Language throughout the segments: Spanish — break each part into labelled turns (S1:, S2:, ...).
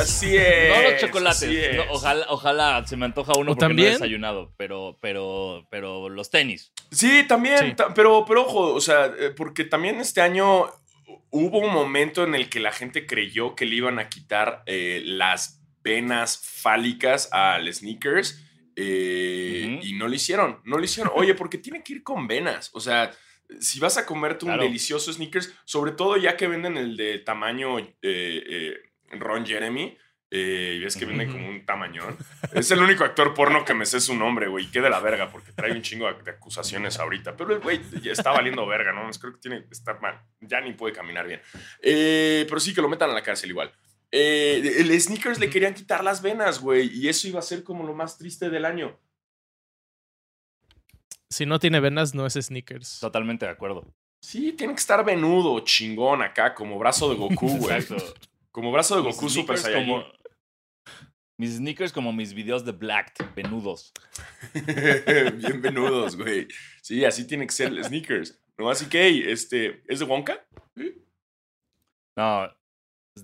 S1: Así es.
S2: No los chocolates. No, ojalá, ojalá se me antoja uno
S3: ¿O
S2: porque no
S3: también?
S2: he desayunado. Pero, pero, pero los tenis.
S1: Sí, también,
S3: Sí.
S1: ta- pero, pero ojo, o sea, eh, porque también este año hubo un momento en el que la gente creyó que le iban a quitar eh, las venas fálicas al sneakers eh, y no lo hicieron, no lo hicieron. Oye, porque tiene que ir con venas, o sea, si vas a comerte un
S2: Claro.
S1: delicioso sneakers, sobre todo ya que venden el de tamaño eh, eh, Ron Jeremy. eh, y ves que
S3: Ujú.
S1: como un tamañón. Es el único actor porno que me sé su nombre, güey. Qué de la verga, porque trae un chingo de acusaciones ahorita. Pero el güey ya está valiendo verga, ¿no? Creo que tiene, está mal. Ya ni puede caminar bien. Eh, pero sí que lo metan a la cárcel igual. Eh, el sneakers le querían quitar las venas, güey. Y eso iba a ser como lo más triste del año.
S3: Si no tiene venas, no es sneakers.
S2: Totalmente de acuerdo.
S1: Sí, tiene que estar venudo, chingón acá, como brazo de Goku, güey.
S2: Exacto.
S1: Como brazo de Goku Super
S2: sneakers
S1: Saiyajin.
S2: como- Mis sneakers como mis videos de Black, venudos.
S1: Bien venudos, güey. Sí, así tiene que ser sneakers. No, así que, este, ¿es de Wonka?
S2: No,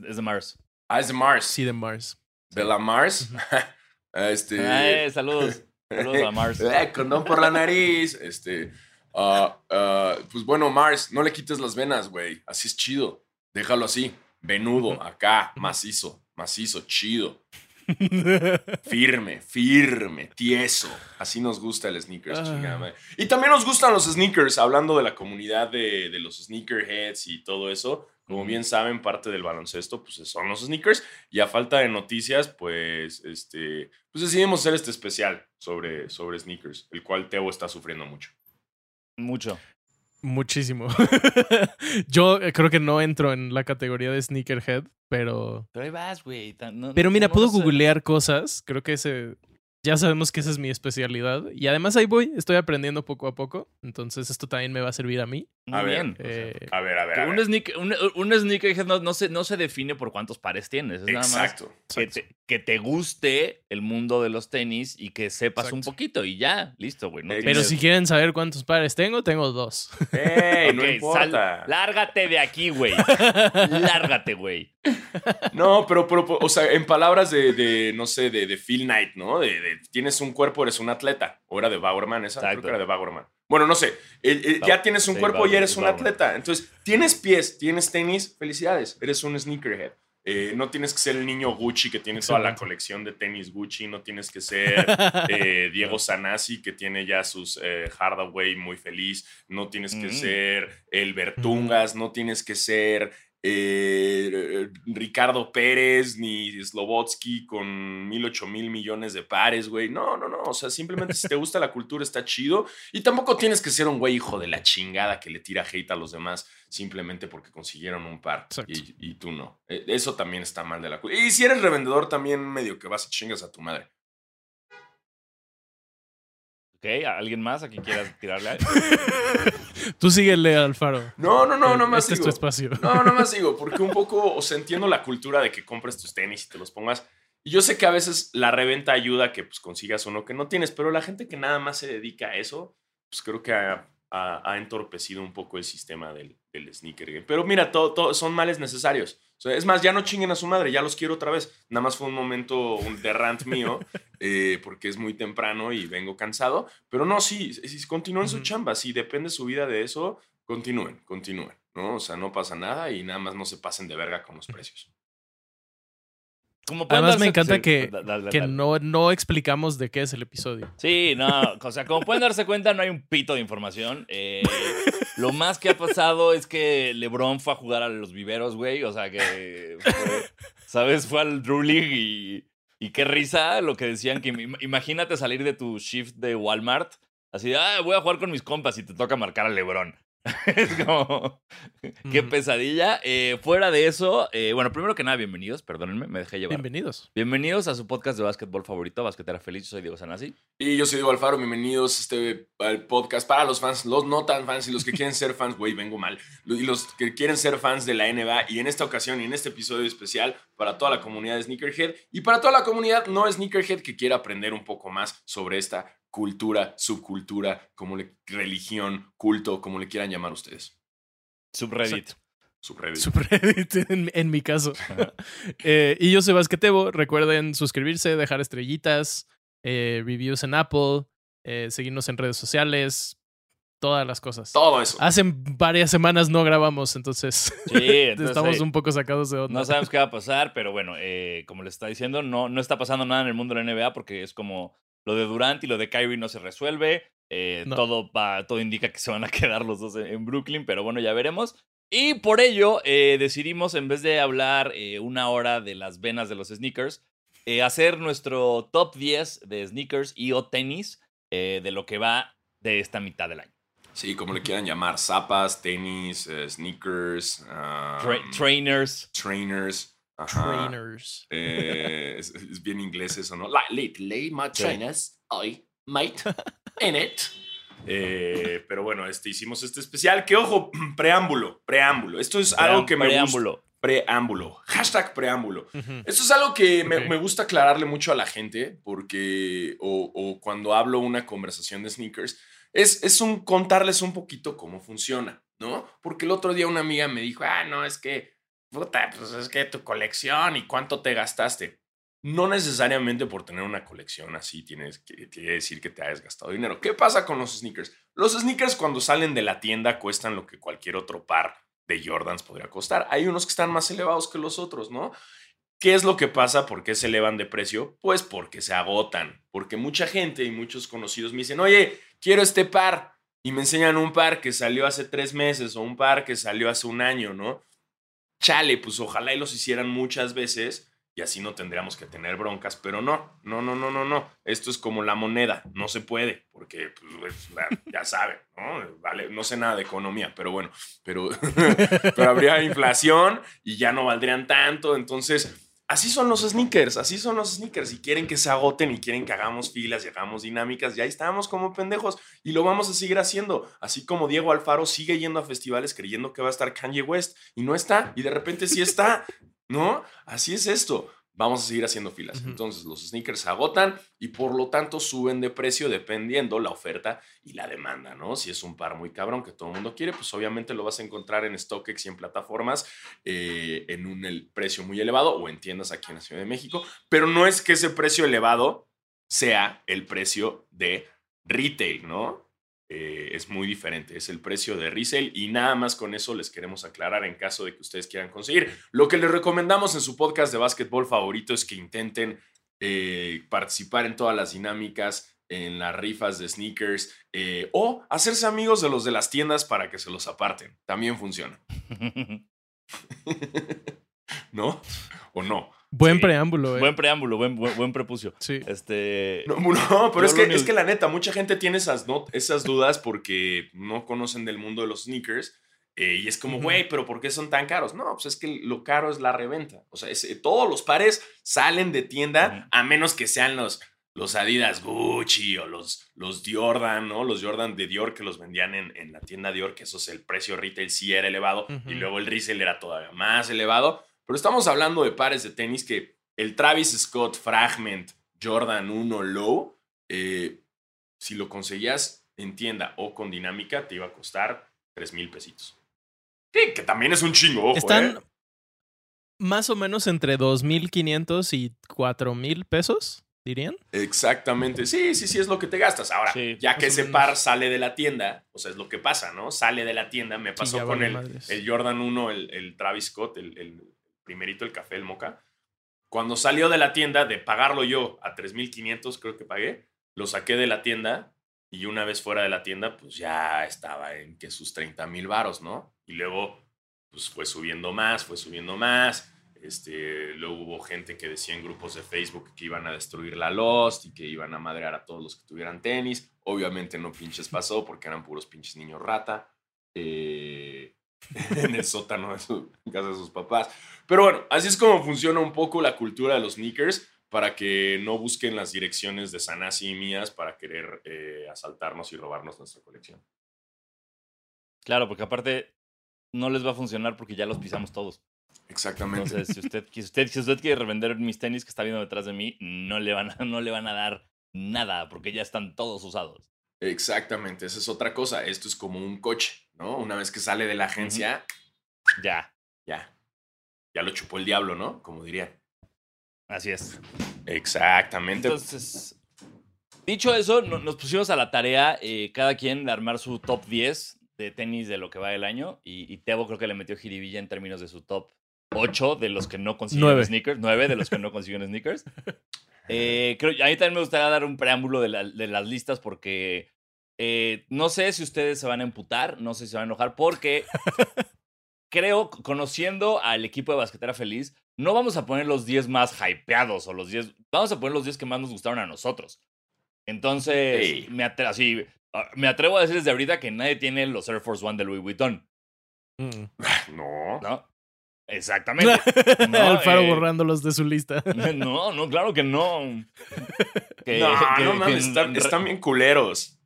S2: es de Mars.
S1: Ah, es de Mars.
S3: Sí, de Mars.
S1: De la Mars. este.
S2: Eh, saludos. Saludos a Mars.
S1: Eh, condón por la nariz. Este. ah, ah, pues bueno, Mars, no le quites las venas, güey. Así es chido. Déjalo así. Venudo, acá, macizo, macizo, chido. Firme, firme, tieso. Así nos gusta el sneakers,
S3: Ah.
S1: Y también nos gustan los sneakers, hablando de la comunidad de, de los sneakerheads y todo eso. Como bien saben, parte del baloncesto pues son los sneakers. Y a falta de noticias, pues, este, pues decidimos hacer este especial sobre, sobre sneakers, el cual Teo está sufriendo mucho.
S2: Mucho.
S3: Muchísimo. Yo eh, creo que no entro en la categoría de sneakerhead, pero.
S2: Pero ahí vas, güey. no-
S3: Pero mira,
S2: no
S3: puedo googlear cosas. Creo que ese. Ya sabemos que esa es mi especialidad. Y además ahí voy, estoy aprendiendo poco a poco. Entonces esto también me va a servir a mí.
S2: Muy
S1: A ver,
S2: bien.
S3: Eh,
S1: A ver, a ver. A
S2: un,
S1: ver.
S2: sneaker, un, un sneakerhead no, no, se, no se define por cuántos pares tienes. Es nada más
S1: Exacto.
S2: que te, que te guste el mundo de los tenis y que sepas un poquito y ya, listo, güey. no
S1: Pero
S2: tienes-
S3: si quieren saber cuántos pares tengo, tengo dos.
S1: Ey, no importa.
S2: sal- lárgate de aquí, güey. lárgate, güey.
S1: No, pero, pero, o sea, en palabras de, de, no sé, de, de Phil Knight, ¿no? De, de tienes un cuerpo, eres un atleta. O era de Bauerman esa, creo
S2: Exacto.
S1: que era de Bauerman. Bueno, no sé. El- el- ya tienes un
S2: sí,
S1: cuerpo y
S2: Bauer-
S1: eres un
S2: Bauerman.
S1: atleta. Entonces, tienes pies, tienes tenis, felicidades. Eres un sneakerhead. Eh, no tienes que ser el niño Gucci que tiene toda la colección de tenis Gucci. No tienes que ser eh, Diego Sanasi que tiene ya sus eh, Hardaway muy feliz. No tienes que
S2: Mm.
S1: ser el Bertungas. No tienes que ser eh, Ricardo Pérez ni Slobotsky con mil, ocho mil millones de pares, güey. No, no, no. O sea, simplemente si te gusta la cultura está chido. Y tampoco tienes que ser un güey hijo de la chingada que le tira hate a los demás simplemente porque consiguieron un par y, y tú no. Eh, Eso también está mal de la cultura. Y si eres revendedor, también medio que vas y chingas a tu madre.
S2: Ok, ¿alguien más aquí quieras tirarle?
S3: Tú síguele, Alfaro.
S1: No, no, no, no más
S3: Este es tu
S1: sigo.
S3: espacio.
S1: No, no más digo, porque un poco, o sea, entiendo la cultura de que compres tus tenis y te los pongas. Y yo sé que a veces la reventa ayuda a que pues, consigas uno que no tienes, pero la gente que nada más se dedica a eso, pues creo que ha, ha- ha entorpecido un poco el sistema del, del sneaker game. Pero mira, todo, todo- son males necesarios. O sea, es más, ya no chinguen a su madre, ya los quiero otra vez. Nada más fue un momento un de rant mío, eh, porque es muy temprano y vengo cansado. Pero no, sí, sí, continúen su
S3: Ujú.
S1: chamba. Si depende su vida de eso, continúen, continúen. ¿no? O sea, no pasa nada y nada más no se pasen de verga con los precios.
S2: Como pueden
S3: Además, me
S2: darse-
S3: encanta
S2: sí,
S3: que,
S2: da- dale,
S3: que
S2: dale.
S3: no, no explicamos de qué es el episodio.
S2: Sí, no, o sea, como pueden darse cuenta, no hay un pito de información. Eh, lo más que ha pasado es que LeBron fue a jugar a los viveros, güey. O sea, que, ¿sabes? Fue al Drew y, y qué risa lo que decían que im- imagínate salir de tu shift de Walmart, así de, ah, voy a jugar con mis compas y te toca marcar a LeBron. es como, qué pesadilla. Eh, fuera de eso, eh, bueno, primero que nada, bienvenidos, perdónenme, me dejé llevar.
S3: Bienvenidos.
S2: Bienvenidos a su podcast de básquetbol favorito, Basquetera Feliz. Yo soy Diego Sanasi.
S1: Y yo soy Diego Alfaro, bienvenidos a este al podcast para los fans, los no tan fans y los que quieren ser fans, güey, vengo mal, y los que quieren ser fans de la NBA y en esta ocasión y en este episodio especial para toda la comunidad de Sneakerhead y para toda la comunidad no Sneakerhead que quiera aprender un poco más sobre esta cultura, subcultura, como le, religión, culto, como le quieran llamar ustedes.
S2: Subreddit.
S3: Exacto.
S1: subreddit.
S3: subreddit en, en mi caso. Eh, y yo soy Basquetebo. Recuerden suscribirse, dejar estrellitas, eh, reviews en Apple, eh, seguirnos en redes sociales, todas las cosas.
S1: Todo eso.
S3: Hace varias semanas no grabamos, entonces
S2: Sí, entonces,
S3: estamos
S2: eh,
S3: un poco sacados de onda.
S2: No sabemos qué va a pasar, pero bueno, eh, como les está diciendo, no, no está pasando nada en el mundo de la NBA porque es como lo de Durant y lo de Kyrie no se resuelve. eh,
S3: No.
S2: todo, va, todo indica que se van a quedar los dos en, en Brooklyn, pero bueno, ya veremos. Y por ello eh, decidimos, en vez de hablar eh, una hora de las venas de los sneakers, eh, hacer nuestro top 10 de sneakers y o tenis eh, de lo que va de esta mitad del año.
S1: Sí, como le quieran llamar. Zapas, tenis, eh, sneakers,
S2: Tra-
S1: um,
S2: trainers.
S1: trainers. Ajá.
S3: Trainers.
S1: Eh, es, es bien inglés eso, ¿no? Lately, my trainers, I, mate, in it. Eh, pero bueno, este, hicimos este especial. Que ojo, preámbulo, preámbulo. Esto es algo que me gusta.
S2: Preámbulo.
S1: Preámbulo. Hashtag preámbulo. Esto es algo que me, me gusta aclararle mucho a la gente, porque, o, o cuando hablo una conversación de sneakers, es, es un contarles un poquito cómo funciona, ¿no? Porque el otro día una amiga me dijo, ah, no, es que, puta, pues es que tu colección y cuánto te gastaste. No necesariamente por tener una colección así tienes que decir que te hayas gastado dinero. ¿Qué pasa con los sneakers? Los sneakers cuando salen de la tienda cuestan lo que cualquier otro par de Jordans podría costar. Hay unos que están más elevados que los otros, ¿no? ¿Qué es lo que pasa? ¿Por qué se elevan de precio? Pues porque se agotan. Porque mucha gente y muchos conocidos me dicen, oye, quiero este par. Y me enseñan un par que salió hace tres meses o un par que salió hace un año, ¿no? Chale, pues ojalá y los hicieran muchas veces y así no tendríamos que tener broncas, pero no, no, no, no, no, no. Esto es como la moneda, no se puede, porque pues, es la- ya saben, ¿no? Vale, no sé nada de economía, pero bueno, pero habría inflación y ya no valdrían tanto, entonces así son los sneakers, así son los sneakers y quieren que se agoten y quieren que hagamos filas y hagamos dinámicas y ahí estamos como pendejos y lo vamos a seguir haciendo, así como Diego Alfaro sigue yendo a festivales creyendo que va a estar Kanye West y no está y de repente sí está, ¿no? Así es esto. Vamos a seguir haciendo filas. Entonces los sneakers se agotan y por lo tanto suben de precio dependiendo la oferta y la demanda, ¿no? Si es un par muy cabrón que todo el mundo quiere, pues obviamente lo vas a encontrar en StockX y en plataformas eh, en un el precio muy elevado o en tiendas aquí en la Ciudad de México, pero no es que ese precio elevado sea el precio de retail, ¿no? Eh, es muy diferente, es el precio de resale y nada más con eso les queremos aclarar en caso de que ustedes quieran conseguir. Lo que les recomendamos en su podcast de básquetbol favorito es que intenten eh, participar en todas las dinámicas, en las rifas de sneakers eh, o hacerse amigos de los de las tiendas para que se los aparten. También funciona, ¿no? ¿O no?
S3: Buen
S2: Sí.
S3: preámbulo, eh.
S2: buen preámbulo, buen, buen, buen prepucio.
S3: Sí.
S2: Este.
S1: No, no, pero es que, es que la neta, mucha gente tiene esas, no, esas dudas porque no conocen del mundo de los sneakers. eh, y es como, güey, pero ¿por qué son tan caros? No, pues es que lo caro es la reventa. O sea, es- eh, todos los pares salen de tienda a menos que sean los, los Adidas Gucci o los, los Jordan, ¿no? Los Jordan de Dior que los vendían en, en la tienda Dior, que eso es el precio retail sí era elevado y luego el resale era todavía más elevado. Pero estamos hablando de pares de tenis que el Travis Scott Fragment Jordan 1 Low, eh, si lo conseguías en tienda o con dinámica, te iba a costar 3 mil pesitos. Sí, que también es un chingo, ojo,
S3: Están
S1: ¿eh?
S3: más o menos entre 2.500 y 4.000 pesos, dirían.
S1: Exactamente. Sí, sí, sí, es lo que te gastas. Ahora,
S2: Sí,
S1: ya que ese
S3: menos.
S1: par sale de la tienda, o sea, es lo que pasa, ¿no? Sale de la tienda, me pasó con
S3: vale
S1: el, el Jordan 1, el, el Travis Scott, el, el primerito, el café, el moca. Cuando salió de la tienda, de pagarlo yo a 3.500, creo que pagué, lo saqué de la tienda y una vez fuera de la tienda, pues ya estaba en que sus 30 mil varos, ¿no? Y luego, pues fue subiendo más, fue subiendo más. Este, luego hubo gente que decía en grupos de Facebook que iban a destruir la Lost y que iban a madrear a todos los que tuvieran tenis. Obviamente no pinches pasó porque eran puros pinches niños rata. eh, en el sótano de su en casa de sus papás. Pero bueno, así es como funciona un poco la cultura de los sneakers para que no busquen las direcciones de Sanasi y mías para querer eh, asaltarnos y robarnos nuestra colección.
S2: Claro, porque aparte no les va a funcionar porque ya los pisamos todos.
S1: Exactamente.
S2: Entonces, si usted, si usted, si usted quiere revender mis tenis que está viendo detrás de mí, no le van a, no le van a dar nada porque ya están todos usados.
S1: Exactamente, esa es otra cosa. Esto es como un coche, ¿no? Una vez que sale de la agencia,
S2: Ya,
S1: Ya. Ya lo chupó el diablo, ¿no? Como dirían.
S2: así es.
S1: Exactamente.
S2: Entonces, dicho eso, no- nos pusimos a la tarea eh, cada quien de armar su top 10 de tenis de lo que va del año. Y, y Tebo creo que le metió jiribilla en términos de su top 8 de los que no consiguen
S3: Nueve.
S2: sneakers. 9 de los que no consiguen sneakers. Eh, creo, a mí también me gustaría dar un preámbulo de, la- de las listas porque eh, no sé si ustedes se van a emputar, no sé si se van a enojar, porque creo, conociendo al equipo de Basquetera Feliz, no vamos a poner los 10 más hypeados o los 10. Vamos a poner los 10 que más nos gustaron a nosotros. Entonces, me, atre- así, ah, me atrevo a decir desde ahorita que nadie tiene los Air Force One de Louis Vuitton,
S3: Mm.
S1: No.
S2: ¿no? Exactamente. No,
S3: Alfaro
S2: eh,
S3: borrándolos de su lista.
S2: No, no, claro que no. Que-
S1: no,
S2: que-
S1: no mames, están, bien culeros.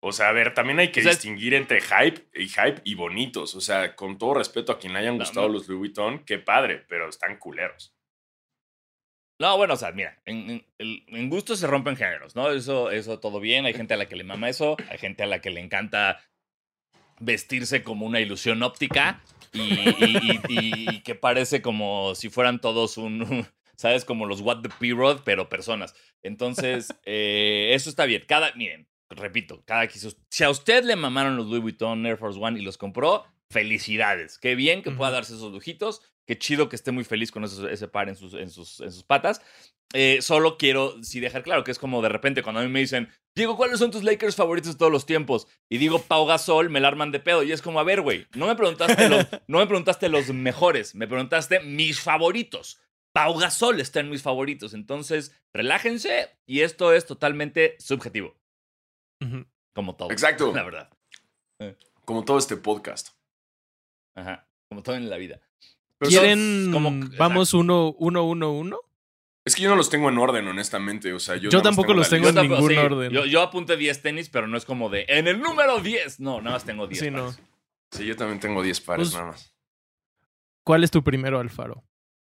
S1: O sea, a ver, también hay que
S2: O sea,
S1: distinguir entre hype y hype y bonitos. O sea, con todo respeto a quien le hayan gustado
S2: no.
S1: los Louis Vuitton, qué padre, pero están culeros.
S2: No, bueno, o sea, mira, en, en, en gusto se rompen géneros, ¿no? Eso, eso todo bien. Hay gente a la que le mama eso, hay gente a la que le encanta vestirse como una ilusión óptica y, y- y- y- y que parece como si fueran todos un, ¿sabes? Como los What the P-Rod, pero personas. Entonces, eh, eso está bien. Cada, miren, repito, cada quiso. Si a usted le mamaron los Louis Vuitton Air Force One y los compró, felicidades. Qué bien que pueda darse esos lujitos. Qué chido que esté muy feliz con esos- ese par en sus, en sus, en sus patas. Eh, solo quiero sí dejar claro que es como de repente cuando a mí me dicen, Diego, ¿cuáles son tus Lakers favoritos de todos los tiempos? Y digo Pau Gasol, me la arman de pedo. Y es como, a ver, güey, no me preguntaste los, no me preguntaste los mejores, me preguntaste mis favoritos. Pau Gasol está en mis favoritos. Entonces, relájense y esto es totalmente subjetivo, como todo.
S1: Exacto.
S2: La verdad.
S1: Como todo este podcast.
S2: Ajá. Como todo en la vida.
S1: Pero
S3: ¿Quieren?
S2: como-
S3: vamos uno, uno, uno, uno.
S1: Es que yo no los tengo en orden, honestamente. O sea, yo,
S3: Yo tampoco los
S1: la
S3: tengo en ningún orden.
S2: Yo, yo apunté 10 tenis, pero no es como de en el número 10. No, nada más tengo 10.
S3: Sí, no.
S1: Sí, yo también tengo 10 pares
S3: Pues-
S1: nada más.
S3: ¿Cuál es tu primero, Alfaro?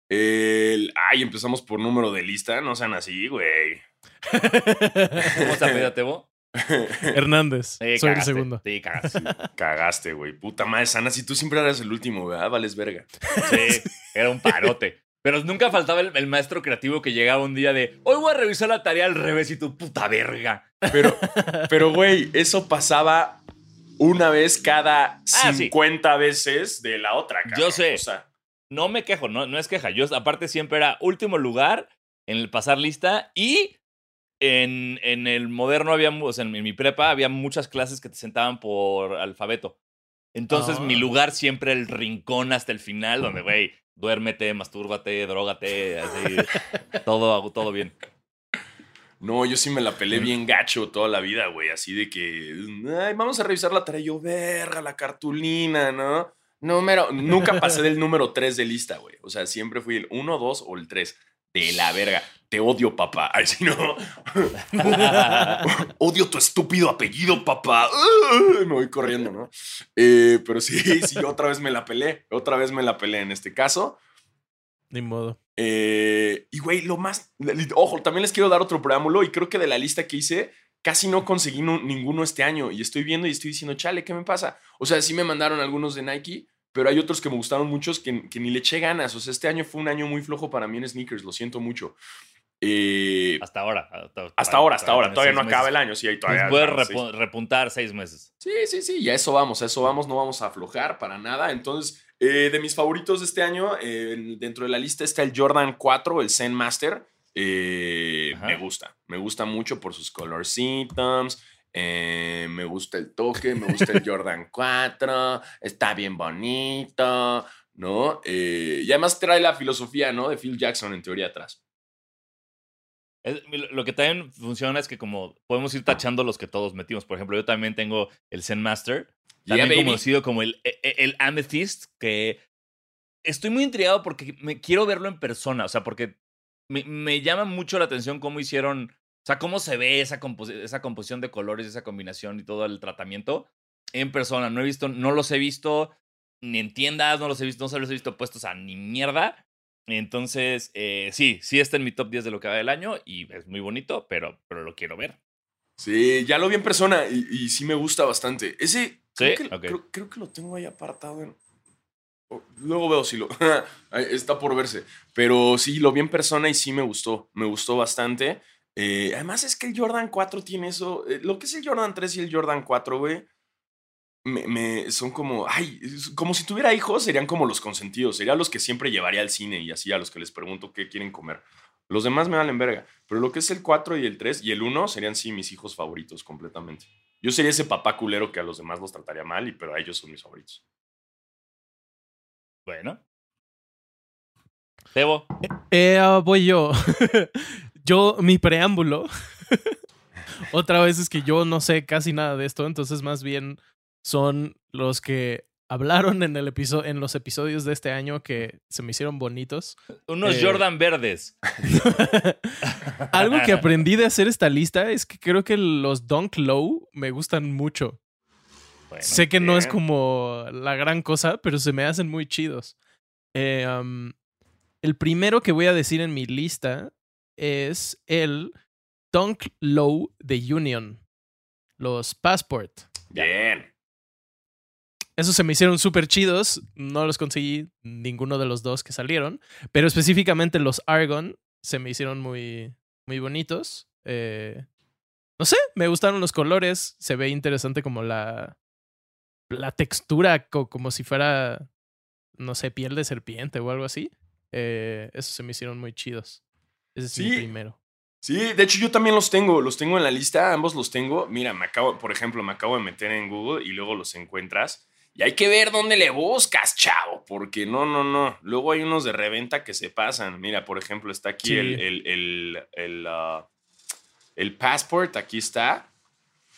S1: El... Ay, empezamos por número de lista. No sean así, güey.
S2: ¿Cómo se Tebo?
S3: Hernández.
S2: Sí,
S3: Soy el
S2: cagaste.
S3: segundo.
S2: Sí, cagaste.
S1: Cagaste, güey. Puta madre, Sana, si tú siempre eras el último, ¿verdad? Vales verga.
S2: Sí, era un parote. Pero nunca faltaba el, el maestro creativo que llegaba un día de hoy voy a revisar la tarea al revés y tu puta verga.
S1: Pero, pero, güey, eso pasaba una vez cada
S2: Ah, sí.
S1: 50 veces de la otra, cabrón.
S2: Yo sé.
S1: O sea,
S2: No me quejo, no, no es queja. Yo aparte siempre era último lugar en el pasar lista y en, en el moderno había, o sea, en mi- prepa había muchas clases que te sentaban por alfabeto. Entonces
S3: Ah.
S2: mi lugar siempre el rincón hasta el final, donde, güey, duérmete, mastúrbate, drógate, así, todo, todo bien.
S1: no, yo sí me la pelé bien gacho toda la vida, güey. Así de que, ay, vamos a revisar la tarea. Yo, verga, la cartulina, ¿no? Número, nunca pasé del número 3 de lista, güey. O sea, siempre fui el 1, 2 o el 3. De la verga. Te odio, papá. Ay, si no. Odio tu estúpido apellido, papá. Me voy corriendo, ¿no? Eh, pero sí, sí, otra vez me la pelé. Otra vez me la pelé en este caso.
S3: Ni modo.
S1: Eh, y güey, lo más. Ojo, también les quiero dar otro preámbulo. Y creo que de la lista que hice, casi no conseguí ninguno este año. Y estoy viendo y estoy diciendo, chale, ¿qué me pasa? O sea, sí me mandaron algunos de Nike, pero hay otros que me gustaron muchos que, que ni le eché ganas. O sea, este año fue un año muy flojo para mí en sneakers, lo siento mucho. Eh,
S2: Hasta ahora. Hasta,
S1: hasta ahora, hasta ahora. Todavía no acaba el año, sí, ahí todavía.
S2: Puedes
S1: faltan seis.
S2: repu- repuntar seis meses.
S1: Sí, sí, sí, y a eso vamos, a eso vamos, no vamos a aflojar para nada. Entonces, eh, de mis favoritos de este año, eh, dentro de la lista está el Jordan 4, el Zen Master. Me gusta, me gusta mucho por sus color symptoms. Eh, me gusta el toque, me gusta el Jordan 4, está bien bonito, ¿no? Eh, y además trae la filosofía, ¿no? De Phil Jackson en teoría atrás.
S2: Lo que también funciona es que como podemos ir tachando los que todos metimos. Por ejemplo, yo también tengo el Zen Master. También conocido como el, e- e- el Amethyst, que estoy muy intrigado porque me quiero verlo en persona. O sea, porque me, me llama mucho la atención cómo hicieron, o sea, cómo se ve esa, compos- esa composición de colores, esa combinación y todo el tratamiento en persona. No he visto, no los he visto ni en tiendas, no los he visto, no se los he visto puestos a ni mierda. Entonces, eh, sí, sí está en mi top 10 de lo que va del año y es muy bonito, pero, pero lo quiero ver.
S1: Sí, ya lo vi en persona y, y sí me gusta bastante. Ese, creo,
S2: ¿Sí?
S1: que,
S2: Ok.
S1: creo, creo que lo tengo ahí apartado en... Luego veo si lo. Está por verse. Pero sí, lo vi en persona y sí me gustó. Me gustó bastante. Eh, además, es que el Jordan 4 tiene eso. eh, lo que es el Jordan 3 y el Jordan 4, güey. Me, me- son como. Ay, como si tuviera hijos, serían como los consentidos. Serían los que siempre llevaría al cine y así a los que les pregunto qué quieren comer. Los demás me valen verga. Pero lo que es el 4 y el 3 y el 1 serían sí mis hijos favoritos completamente. Yo sería ese papá culero que a los demás los trataría mal, y, pero a ellos son mis favoritos.
S2: Bueno. Tebo.
S3: Eh, ah, voy yo. yo, mi preámbulo. Otra vez es que yo no sé casi nada de esto, entonces más bien son los que hablaron en, el episodio, en los episodios de este año que se me hicieron bonitos.
S2: Unos
S3: Eh,
S2: Jordan verdes.
S3: Algo que aprendí de hacer esta lista es que creo que los Dunk Low me gustan mucho.
S2: Bueno,
S3: sé que no es como la gran cosa, pero se me hacen muy chidos. Eh, um, el primero que voy a decir en mi lista es el Dunk Low de Union. Los Passport.
S1: Bien.
S3: Esos se me hicieron súper chidos. No los conseguí ninguno de los dos que salieron. Pero específicamente los Argon se me hicieron muy, muy bonitos. Eh, no sé, me gustaron los colores. Se ve interesante como la, la textura, co- como si fuera, no sé, piel de serpiente o algo así. Eh, esos se me hicieron muy chidos. Ese es mi
S1: Sí.
S3: primero.
S1: Sí, de hecho yo también los tengo, los tengo en la lista, ambos los tengo. Mira, me acabo, por ejemplo, me acabo de meter en Google y luego los encuentras. Y hay que ver dónde le buscas, chavo, porque no, no, no. Luego hay unos de reventa que se pasan. Mira, por ejemplo, está aquí
S3: Sí.
S1: el, el, el, el, ah, el Passport, aquí está.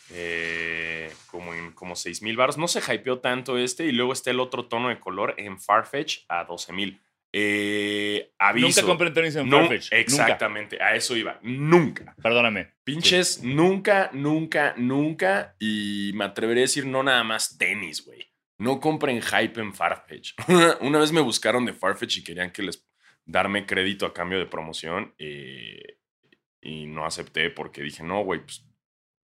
S1: eh, como en como 6 mil baros. No se hypeó tanto este. Y luego está el otro tono de color en Farfetch a 12 mil. Eh, aviso.
S2: Nunca compré tenis en
S1: No,
S2: Farfetch. Nunca.
S1: exactamente, a eso iba. Nunca.
S2: Perdóname.
S1: Pinches, nunca, nunca, nunca. Y me atreveré a decir no nada más tenis, güey. No compren hype en Farfetch. Una vez me buscaron de Farfetch y querían que les darme crédito a cambio de promoción. eh, y no acepté porque dije, no, güey, pues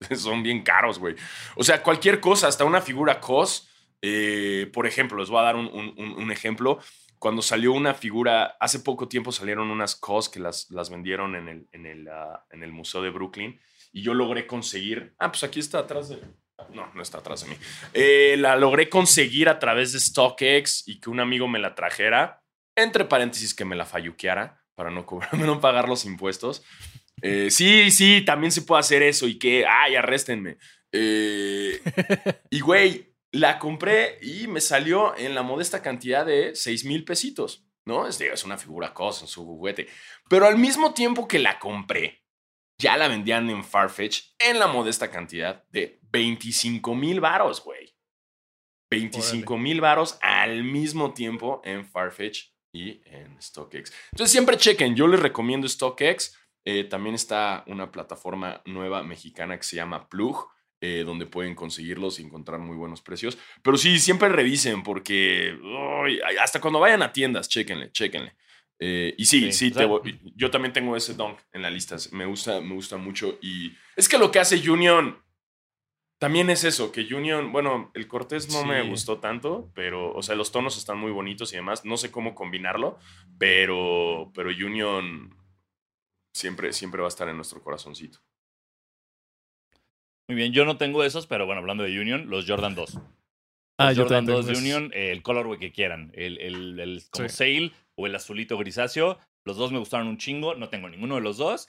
S1: son bien caros, güey. O sea, cualquier cosa, hasta una figura COS. Eh, por ejemplo, les voy a dar un, un- un- ejemplo. Cuando salió una figura, hace poco tiempo salieron unas COS que las, las vendieron en el, en, el, ah, en el Museo de Brooklyn y yo logré conseguir. Ah, pues aquí está atrás de. No, no está atrás de mí. Eh, la logré conseguir a través de StockX y que un amigo me la trajera. Entre paréntesis, que me la falluqueara para no cobrarme, no pagar los impuestos. Eh, sí, sí, también se puede hacer eso y que, ay, arréstenme. Eh, y güey, la compré y me salió en la modesta cantidad de 6 mil pesitos, ¿no? Es, una figura cosa, su juguete. Pero al mismo tiempo que la compré, ya la vendían en Farfetch en la modesta cantidad de 25 mil varos, güey. 25 mil varos al mismo tiempo en Farfetch y en StockX. Entonces siempre chequen, yo les recomiendo StockX. Eh, también está una plataforma nueva mexicana que se llama Plug, eh, donde pueden conseguirlos y encontrar muy buenos precios. Pero sí, siempre revisen porque hasta cuando vayan a tiendas, chequenle, chequenle. Eh, y sí,
S2: Sí,
S1: te voy- yo también tengo ese dunk en la lista. Me gusta, me gusta mucho. Y es que lo que hace Union también es eso, que Union, bueno, el Cortés no me gustó tanto, pero, o sea, los tonos están muy bonitos y demás. No sé cómo combinarlo, pero, pero Union siempre, siempre va a estar en nuestro corazoncito.
S2: Muy bien, yo no tengo esos, pero bueno, hablando de Union, los Jordan 2. Los
S3: Ah, yo
S2: Jordan
S3: también
S2: 2 de. Union, eh, el colorway que quieran. El, el, el como
S3: Sí.
S2: sail o el azulito grisáceo. Los dos me gustaron un chingo. No tengo ninguno de los dos.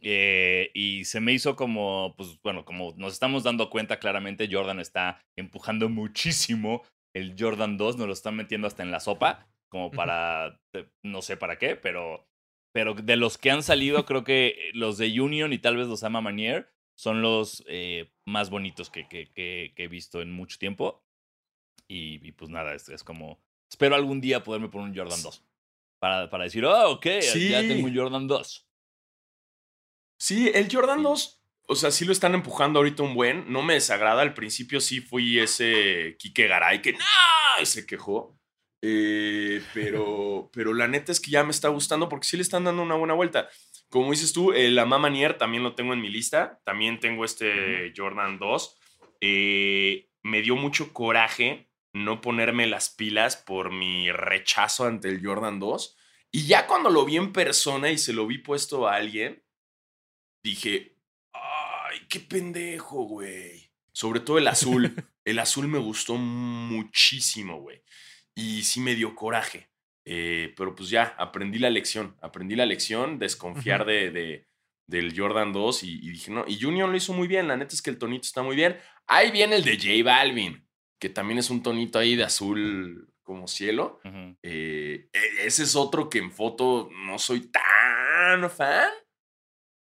S2: Eh, y se me hizo como, pues bueno, como nos estamos dando cuenta claramente, Jordan está empujando muchísimo el Jordan 2, nos lo están metiendo hasta en la sopa, como para, eh, no sé para qué, pero, pero de los que han salido, creo que los de Union y tal vez los Ama Manier son los eh, más bonitos que, que, que- que he visto en mucho tiempo. Y, y pues nada, es, es como, espero algún día poderme poner un Jordan 2. Para, para decir, oh, ok, ya tengo un Jordan 2.
S1: Sí, el Jordan
S2: Sí.
S1: 2, o sea, sí lo están empujando ahorita un buen. No me desagrada. Al principio sí fui ese Kike Garay que ¡no! y se quejó. Eh, pero, pero la neta es que ya me está gustando porque sí le están dando una buena vuelta. Como dices tú, el Amama Nier también lo tengo en mi lista. También tengo este Jordan 2. Eh, me dio mucho coraje no ponerme las pilas por mi rechazo ante el Jordan 2. Y ya cuando lo vi en persona y se lo vi puesto a alguien, dije, ay, qué pendejo, güey. Sobre todo el azul. el azul me gustó muchísimo, güey. Y sí me dio coraje. Eh, pero pues ya, aprendí la lección. Aprendí la lección, desconfiar de, de, del Jordan 2 y, y, dije, no, y Union lo hizo muy bien. La neta es que el tonito está muy bien. Ahí viene el de J Balvin, que también es un tonito ahí de azul como cielo. eh, ese es otro que en foto no soy tan fan,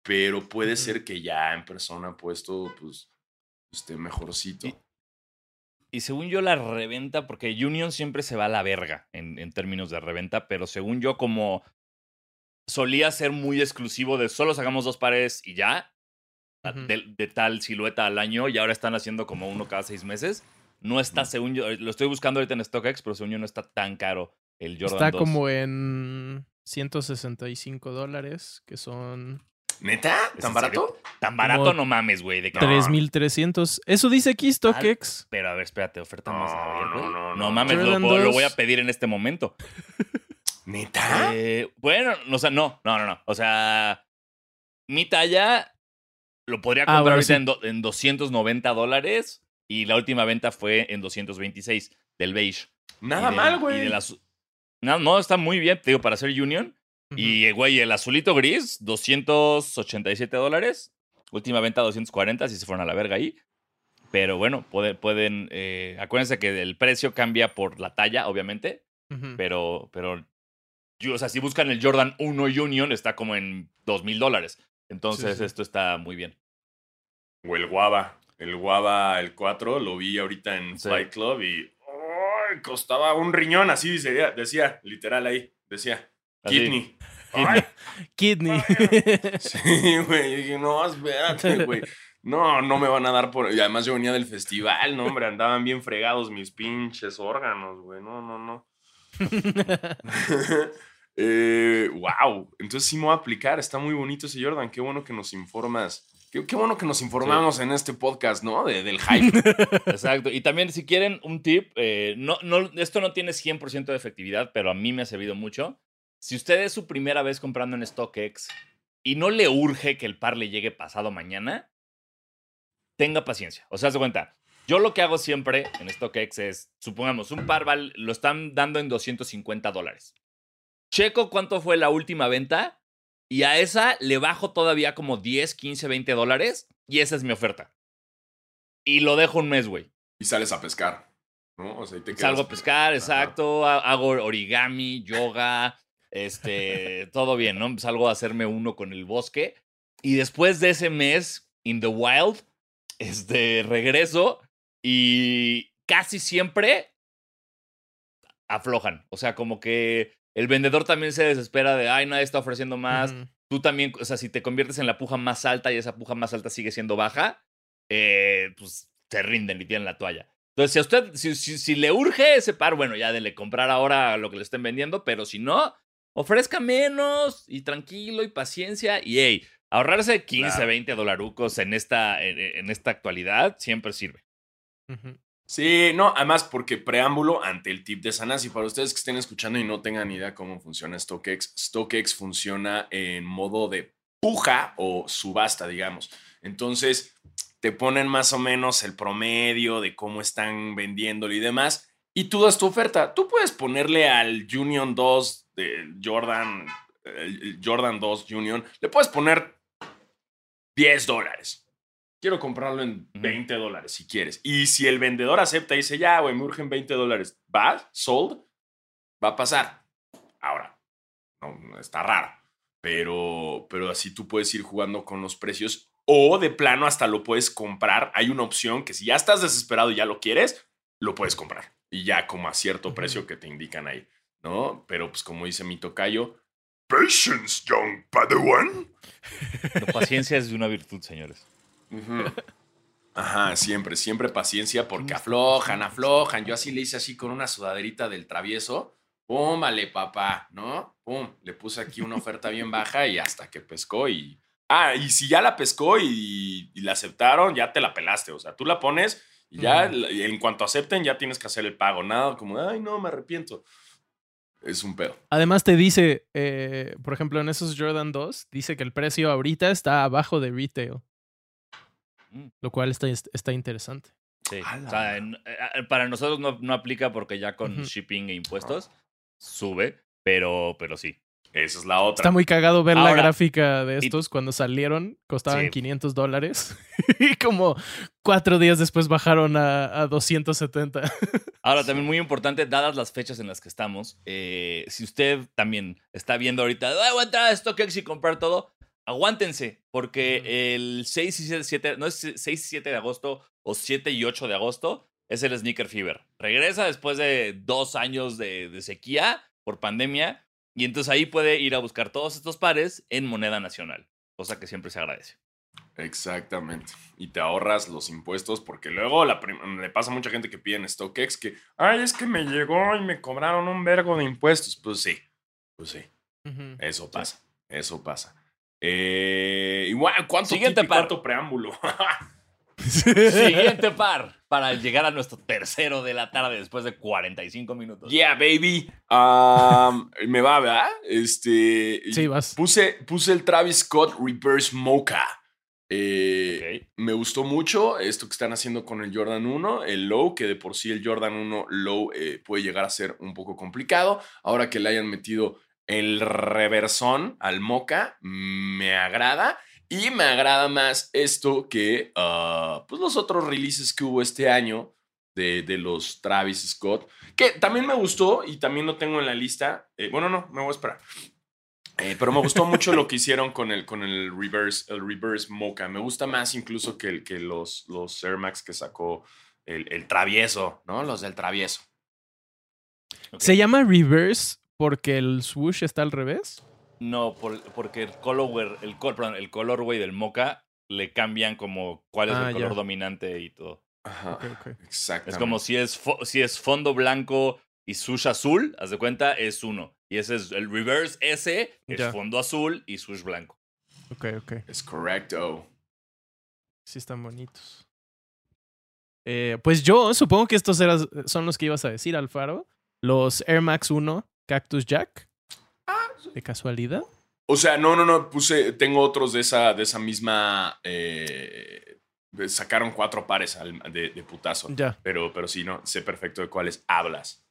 S1: pero puede ser que ya en persona puesto, pues, esté mejorcito.
S2: Y, según yo, la reventa, porque Union siempre se va a la verga en, en términos de reventa, pero según yo, como solía ser muy exclusivo de solo sacamos dos pares y ya, uh -huh. de, de, tal silueta al año, y ahora están haciendo como uno cada seis meses. No está, según yo, lo estoy buscando ahorita en StockX, pero según yo no está tan caro el Jordan
S3: Está
S2: 2.
S3: como en 165 dólares, que son...
S1: ¿Neta? ¿Tan barato?
S2: Tan barato como no mames, güey. De
S3: 3.300. Eso dice aquí StockX.
S2: Pero a ver, espérate, oferta más.
S1: No,
S2: a ver,
S1: no, no,
S2: no, mames, lo, lo, voy a pedir en este momento.
S1: ¿Neta?
S2: Eh, bueno, o sea, no, no, no, no. O sea, mi talla lo podría comprar ah, bueno, ahorita sí. en, do, en 290 dólares y la última venta fue en 226 del beige.
S1: Nada de, mal, güey.
S2: No, no, está muy bien, te digo, para hacer Union. Uh -huh. Y, güey, el azulito gris, 287 dólares. Última venta, 240, si se fueron a la verga ahí. Pero bueno, puede, pueden. Eh, acuérdense que el precio cambia por la talla, obviamente. Uh -huh. Pero, pero. Yo, o sea, si buscan el Jordan 1 Union, está como en 2 mil dólares. Entonces, sí, sí. esto está muy bien.
S1: O el Guava. El Guava, el 4, lo vi ahorita en sí. Fight Club y oh, costaba un riñón, así decía, decía, literal ahí, decía, así. kidney.
S3: Kidney.
S1: sí, güey, dije, no, espérate, güey. No, no me van a dar por... Y además yo venía del festival, no, hombre, andaban bien fregados mis pinches órganos, güey, no, no, no. eh, wow, entonces sí me voy a aplicar, está muy bonito ese Jordan, qué bueno que nos informas Qué, qué, bueno que nos informamos sí. en este podcast, ¿no? De, del hype.
S2: Exacto. Y también, si quieren un tip, eh, no, no, esto no tiene 100% de efectividad, pero a mí me ha servido mucho. Si usted es su primera vez comprando en StockX y no le urge que el par le llegue pasado mañana, tenga paciencia. O sea, se cuenta. Yo lo que hago siempre en StockX es, supongamos, un par lo están dando en 250 dólares. Checo cuánto fue la última venta y a esa le bajo todavía como 10, 15, 20 dólares. Y esa es mi oferta. Y lo dejo un mes, güey.
S1: Y sales a pescar, ¿no? O sea, y te quedas...
S2: Salgo a pescar, exacto. Ajá. Hago origami, yoga, este, todo bien, ¿no? Salgo a hacerme uno con el bosque. Y después de ese mes, in the wild, este, regreso y casi siempre aflojan. O sea, como que el vendedor también se desespera de, ay, nadie está ofreciendo más. Tú también, o sea, si te conviertes en la puja más alta y esa puja más alta sigue siendo baja, eh, pues se rinden y tienen la toalla. Entonces, si a usted, si, si, si, le urge ese par, bueno, ya dele comprar ahora lo que le estén vendiendo, pero si no, ofrezca menos y tranquilo y paciencia y, hey, ahorrarse 15, claro. 20 dolarucos en esta, en, en, esta actualidad siempre sirve.
S1: Uh -huh. Sí, no, además porque preámbulo ante el tip de Sanasi. Para ustedes que estén escuchando y no tengan idea cómo funciona StockX, StockX funciona en modo de puja o subasta, digamos. Entonces, te ponen más o menos el promedio de cómo están vendiéndolo y demás, y tú das tu oferta. Tú puedes ponerle al Union 2 de Jordan, el Jordan 2 Union, le puedes poner 10 dólares quiero comprarlo en 20 dólares si quieres. Y si el vendedor acepta y dice, ya, güey, me urgen 20 dólares, va, sold, va a pasar. Ahora, no, está raro. Pero, pero así tú puedes ir jugando con los precios o de plano hasta lo puedes comprar. Hay una opción que si ya estás desesperado y ya lo quieres, lo puedes comprar. Y ya como a cierto precio que te indican ahí, ¿no? Pero pues como dice mi tocayo, patience, young padawan.
S2: La paciencia es de una virtud, señores.
S1: Uh -huh. Ajá, siempre, siempre paciencia porque aflojan, aflojan. Yo así le hice así con una sudaderita del travieso. Pum, vale, papá, ¿no? Pum, le puse aquí una oferta bien baja y hasta que pescó y... Ah, y si ya la pescó y, y la aceptaron, ya te la pelaste. O sea, tú la pones Y ya, en cuanto acepten, ya tienes que hacer el pago. Nada como, ay, no, me arrepiento. Es un pedo.
S3: Además te dice, eh, por ejemplo, en esos Jordan 2, dice que el precio ahorita está abajo de retail.
S2: Mm.
S3: Lo cual está, está interesante.
S2: Sí. O sea, en- eh, para nosotros no, no aplica porque ya con shipping e impuestos sube, pero, pero sí.
S1: Esa es la otra.
S3: Está muy cagado ver la gráfica de
S2: y-
S3: estos cuando salieron, costaban
S2: Sí.
S3: 500 dólares y como cuatro días después bajaron a, a 270.
S2: Ahora, también muy importante, dadas las fechas en las que estamos, eh, si usted también está viendo ahorita, "Ah, voy a entrar a StockX y comprar todo, aguántense, porque el 6 y 7, 7 no es 6 y 7 de agosto o 7 y 8 de agosto, es el Sneaker Fever. Regresa después de dos años de, de sequía por pandemia, y entonces ahí puede ir a buscar todos estos pares en moneda nacional, cosa que siempre se agradece.
S1: Exactamente. Y te ahorras los impuestos porque luego la le pasa a mucha gente que pide en StockX que, ay, es que me llegó y me cobraron un vergo de impuestos. Pues sí, pues sí, eso pasa, eso pasa. Eh, igual, ¿cuánto
S2: Siguiente par.
S1: cuánto preámbulo?
S2: Siguiente par, para llegar a nuestro tercero de la tarde después de 45 minutos.
S1: yeah, baby. Um, me va, ¿verdad? Este,
S3: Sí, vas.
S1: puse, puse el Travis Scott Reverse Mocha. Eh. Me gustó mucho esto que están haciendo con el Jordan 1, el low, que de por sí el Jordan 1 low eh, puede llegar a ser un poco complicado. Ahora que le hayan metido el reversón al moca, me agrada. Y me agrada más esto que ah, pues los otros releases que hubo este año de, de los Travis Scott, que también me gustó y también lo tengo en la lista. Eh, bueno, no, me voy a esperar. Eh, pero me gustó mucho lo que hicieron con el, con el reverse, el reverse mocha. Me gusta más incluso que, el, que los, los Air Max que sacó el, el travieso, ¿no? Los del travieso.
S3: ¿Se llama reverse porque el swoosh está al revés?
S2: No, por- porque el color, el, col- perdón, el color, güey, del mocha le cambian como cuál es
S3: Ah,
S2: el color
S3: ya.
S2: dominante y todo.
S1: Ajá.
S3: Ok, ok.
S1: Exactamente.
S2: Es como si es, fo- si es fondo blanco y sush azul, haz de cuenta, es uno. Y ese es el reverse S, es
S3: Ya.
S2: fondo azul y sush blanco.
S3: Ok, ok.
S1: Es correcto.
S3: Sí están bonitos. Eh, pues yo supongo que estos eras- son los que ibas a decir, Alfaro. Los Air Max 1 Cactus Jack. ¿De casualidad?
S1: O sea, no, no, no, puse, tengo otros de esa, de esa misma. eh, sacaron cuatro pares al- de, de putazo.
S3: Ya.
S1: Pero, pero sí, no, sé perfecto de cuáles hablas.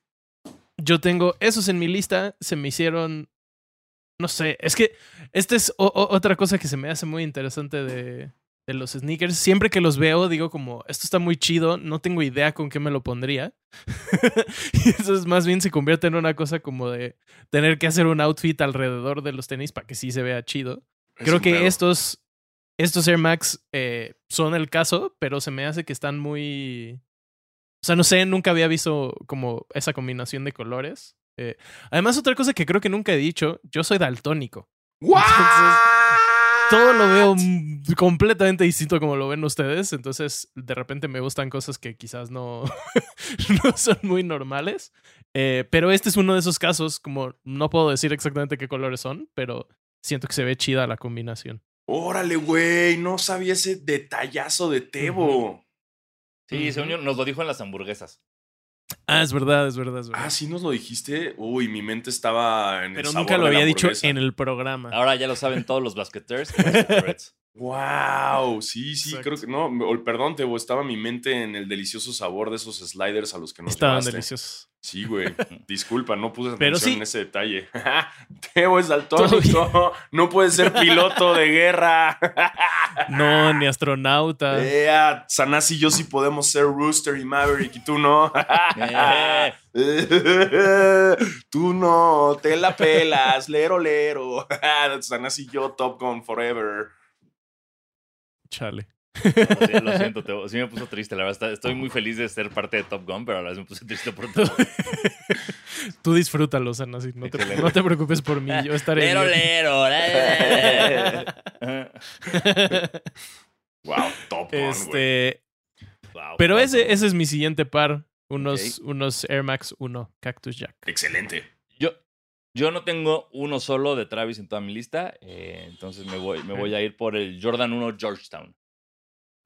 S3: Yo tengo esos en mi lista. Se me hicieron. No sé. Es que esta es o- o- otra cosa que se me hace muy interesante de, de los sneakers. Siempre que los veo, digo como, esto está muy chido. No tengo idea con qué me lo pondría. y eso es más bien se convierte en una cosa como de tener que hacer un outfit alrededor de los tenis para que sí se vea chido.
S1: Es
S3: Creo que
S1: pedo.
S3: estos, estos Air Max eh, son el caso, pero se me hace que están muy... O sea, no sé, nunca había visto como esa combinación de colores. Eh, además, otra cosa que creo que nunca he dicho, yo soy daltónico.
S1: ¿What?
S3: Todo lo veo completamente distinto como lo ven ustedes, entonces de repente me gustan cosas que quizás no, no son muy normales. Eh, pero este es uno de esos casos, como no puedo decir exactamente qué colores son, pero siento que se ve chida la combinación.
S1: Órale, güey, no sabía ese detallazo de Tebo.
S2: Sí, según yo, nos lo dijo en las hamburguesas.
S3: Ah, es verdad, es verdad, es verdad.
S1: Ah, sí nos lo dijiste. Uy, mi mente estaba en
S3: pero
S1: el
S3: nunca
S1: sabor
S3: lo
S1: de la
S3: había dicho
S1: hamburguesa.
S3: en el programa.
S2: Ahora ya lo saben todos los basqueters. y basqueterets.
S1: Wow, sí, sí,
S3: Exacto.
S1: creo que no, o- perdón, Tebo, estaba mi mente en el delicioso sabor de esos sliders a los que nos
S3: Estaban
S1: llevaste.
S3: deliciosos.
S1: Sí, güey. Disculpa, no puse
S3: Pero
S1: atención
S3: sí.
S1: en ese detalle. Tebo es daltónico. No puede ser piloto de guerra.
S3: No, ni astronauta.
S1: Ea, Sanasi y yo sí podemos ser Rooster y Maverick y tú no. Tú no, te la pelas, lero, lero. Sanasi y yo, Top Gun Forever.
S3: Chale.
S2: Lo si- lo siento, Teo. Sí me puso triste, la verdad. está- Estoy muy feliz de ser parte de Top Gun, pero a la vez me puse triste por todo.
S3: Tú disfrútalo, Sana, sí, no, te, no te preocupes por mí, yo estaré
S2: Lero, lero.
S1: Wow, Top Gun.
S3: Este,
S2: Wow,
S3: pero
S2: wow.
S3: ese, ese es mi siguiente par, unos, unos Air Max 1 Cactus Jack.
S1: Excelente.
S2: Yo, yo no tengo uno solo de Travis en toda mi lista, eh, entonces me voy, me voy a ir por el Jordan 1 Georgetown.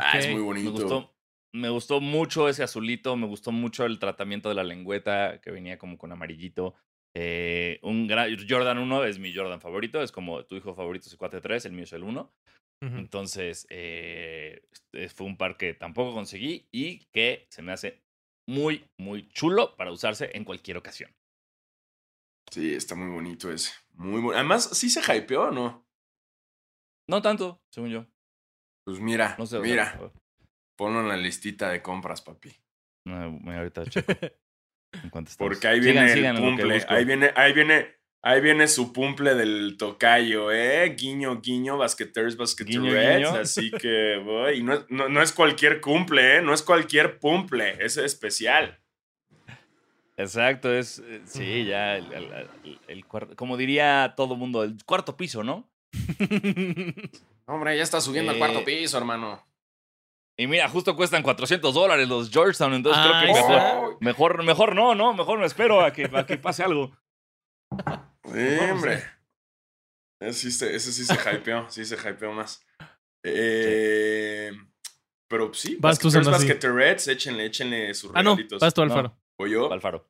S1: Ah, es muy
S2: Me
S1: bonito.
S2: gustó, me gustó mucho ese azulito, me gustó mucho el tratamiento de la lengüeta que venía como con amarillito. Eh, un gran, Jordan 1 es mi Jordan favorito, es como tu hijo favorito es el 4-3, el mío es el 1.
S3: Ujú.
S2: Entonces, eh, este fue un par que tampoco conseguí y que se me hace muy, muy chulo para usarse en cualquier ocasión.
S1: Sí, está muy bonito ese. Muy bueno. Además, ¿sí se hypeó o no?
S2: No tanto, según yo.
S1: Pues mira,
S2: No sé. o sea,
S1: mira, ponlo en la listita de compras, papi.
S2: no, me- ahorita checo. en.
S1: Porque ahí viene
S2: sigan
S1: el pumple. Ahí viene, ahí viene, ahí viene su pumple del tocayo, ¿eh? Guiño, guiño, basqueters, basqueterettes.
S2: guiño.
S1: Así que, voy. Y no, es- no, no es cualquier cumple, ¿eh? No es cualquier pumple. Es especial.
S2: Exacto, es. eh, Sí, ya. El, el- el- el cuarto. Como diría todo mundo, el cuarto piso, ¿no?
S1: Hombre, ya está subiendo al
S2: Eh,
S1: cuarto piso, hermano.
S2: Y mira, justo cuestan 400 dólares los Georgetown, entonces
S3: Ah,
S2: creo que mejor,
S1: Oh,
S2: mejor, mejor no, ¿no? Mejor me espero a que, a que pase algo.
S1: sí, hombre. Ese sí, se, ese sí se hypeó, sí se hypeó más. Eh, Pero sí,
S3: Vas tú,
S1: basqueterets, échenle, échenle sus
S3: ah, no, vas tú. Alfaro.
S1: ¿O yo?
S2: Alfaro.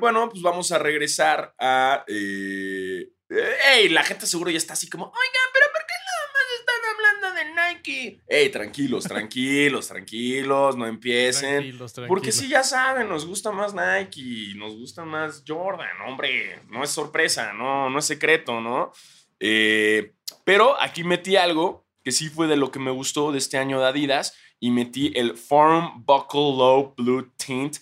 S1: Bueno, pues vamos a regresar a. Eh, ¡Ey! La gente seguro ya está así como, oigan, pero ¿por qué nada más están hablando de Nike? ¡Ey! Tranquilos, tranquilos, tranquilos, no empiecen.
S3: Tranquilos,
S1: Porque
S3: tranquilos.
S1: sí, ya saben, nos gusta más Nike, nos gusta más Jordan, hombre, no es sorpresa, no, no es secreto, ¿no? Eh, pero aquí metí algo que sí fue de lo que me gustó de este año de Adidas y metí el Forum Buckle Low Blue Tint,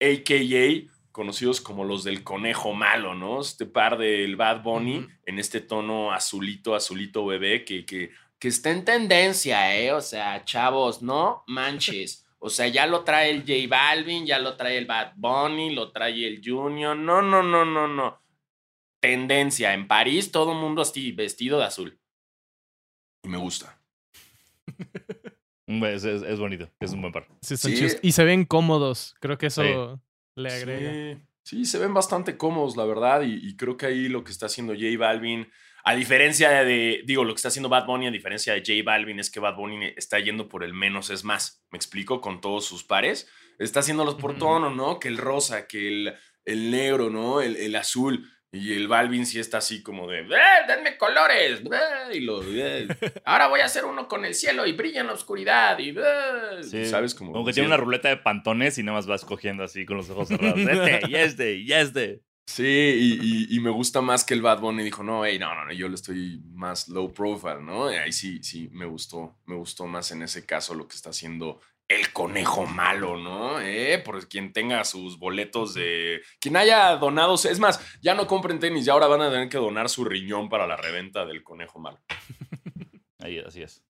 S1: a.k.a. conocidos como los del conejo malo, ¿no? Este par del Bad Bunny en este tono azulito, azulito bebé que, que, que está en tendencia, ¿eh? O sea, chavos, no manches. O sea, ya lo trae el J Balvin, ya lo trae el Bad Bunny, lo trae el Junior. No, no, no, no, no. Tendencia. En París todo el mundo así, vestido de azul. Y me gusta.
S2: Mm, Es, es- es bonito, es un buen par.
S3: Sí, están
S1: Sí.
S3: chidos. Y se ven cómodos. Creo que eso
S2: Sí.
S3: le agrega.
S1: Sí, sí, se ven bastante cómodos, la verdad. Y, y creo que ahí lo que está haciendo J Balvin, a diferencia de, digo, lo que está haciendo Bad Bunny, a diferencia de J Balvin, es que Bad Bunny está yendo por el menos es más. ¿Me explico? Con todos sus pares. Está haciéndolos por tono, ¿no? Que el rosa, que el, el negro, ¿no? El, el azul. Y el Balvin sí está así como de, ¡eh, denme colores! ¡eh! Y lo, "Eh, ahora voy a hacer uno con el cielo y brilla en la oscuridad. Y, "eh",
S2: Sí,
S1: ¿sabes? Como,
S2: Como que tiene una ruleta de pantones y nada más vas cogiendo así con los ojos cerrados. Este, y este, y este.
S1: Sí, y, y- y me gusta más que el Bad Bunny dijo, no, hey, no, no, no, yo le estoy más low profile, ¿no? Y ahí sí, sí, me gustó, me gustó más en ese caso lo que está haciendo el conejo malo, ¿no? ¿Eh? Por quien tenga sus boletos de... Quien haya donado, es más, ya no compren tenis, ya ahora van a tener que donar su riñón para la reventa del conejo malo.
S2: Ahí, así es.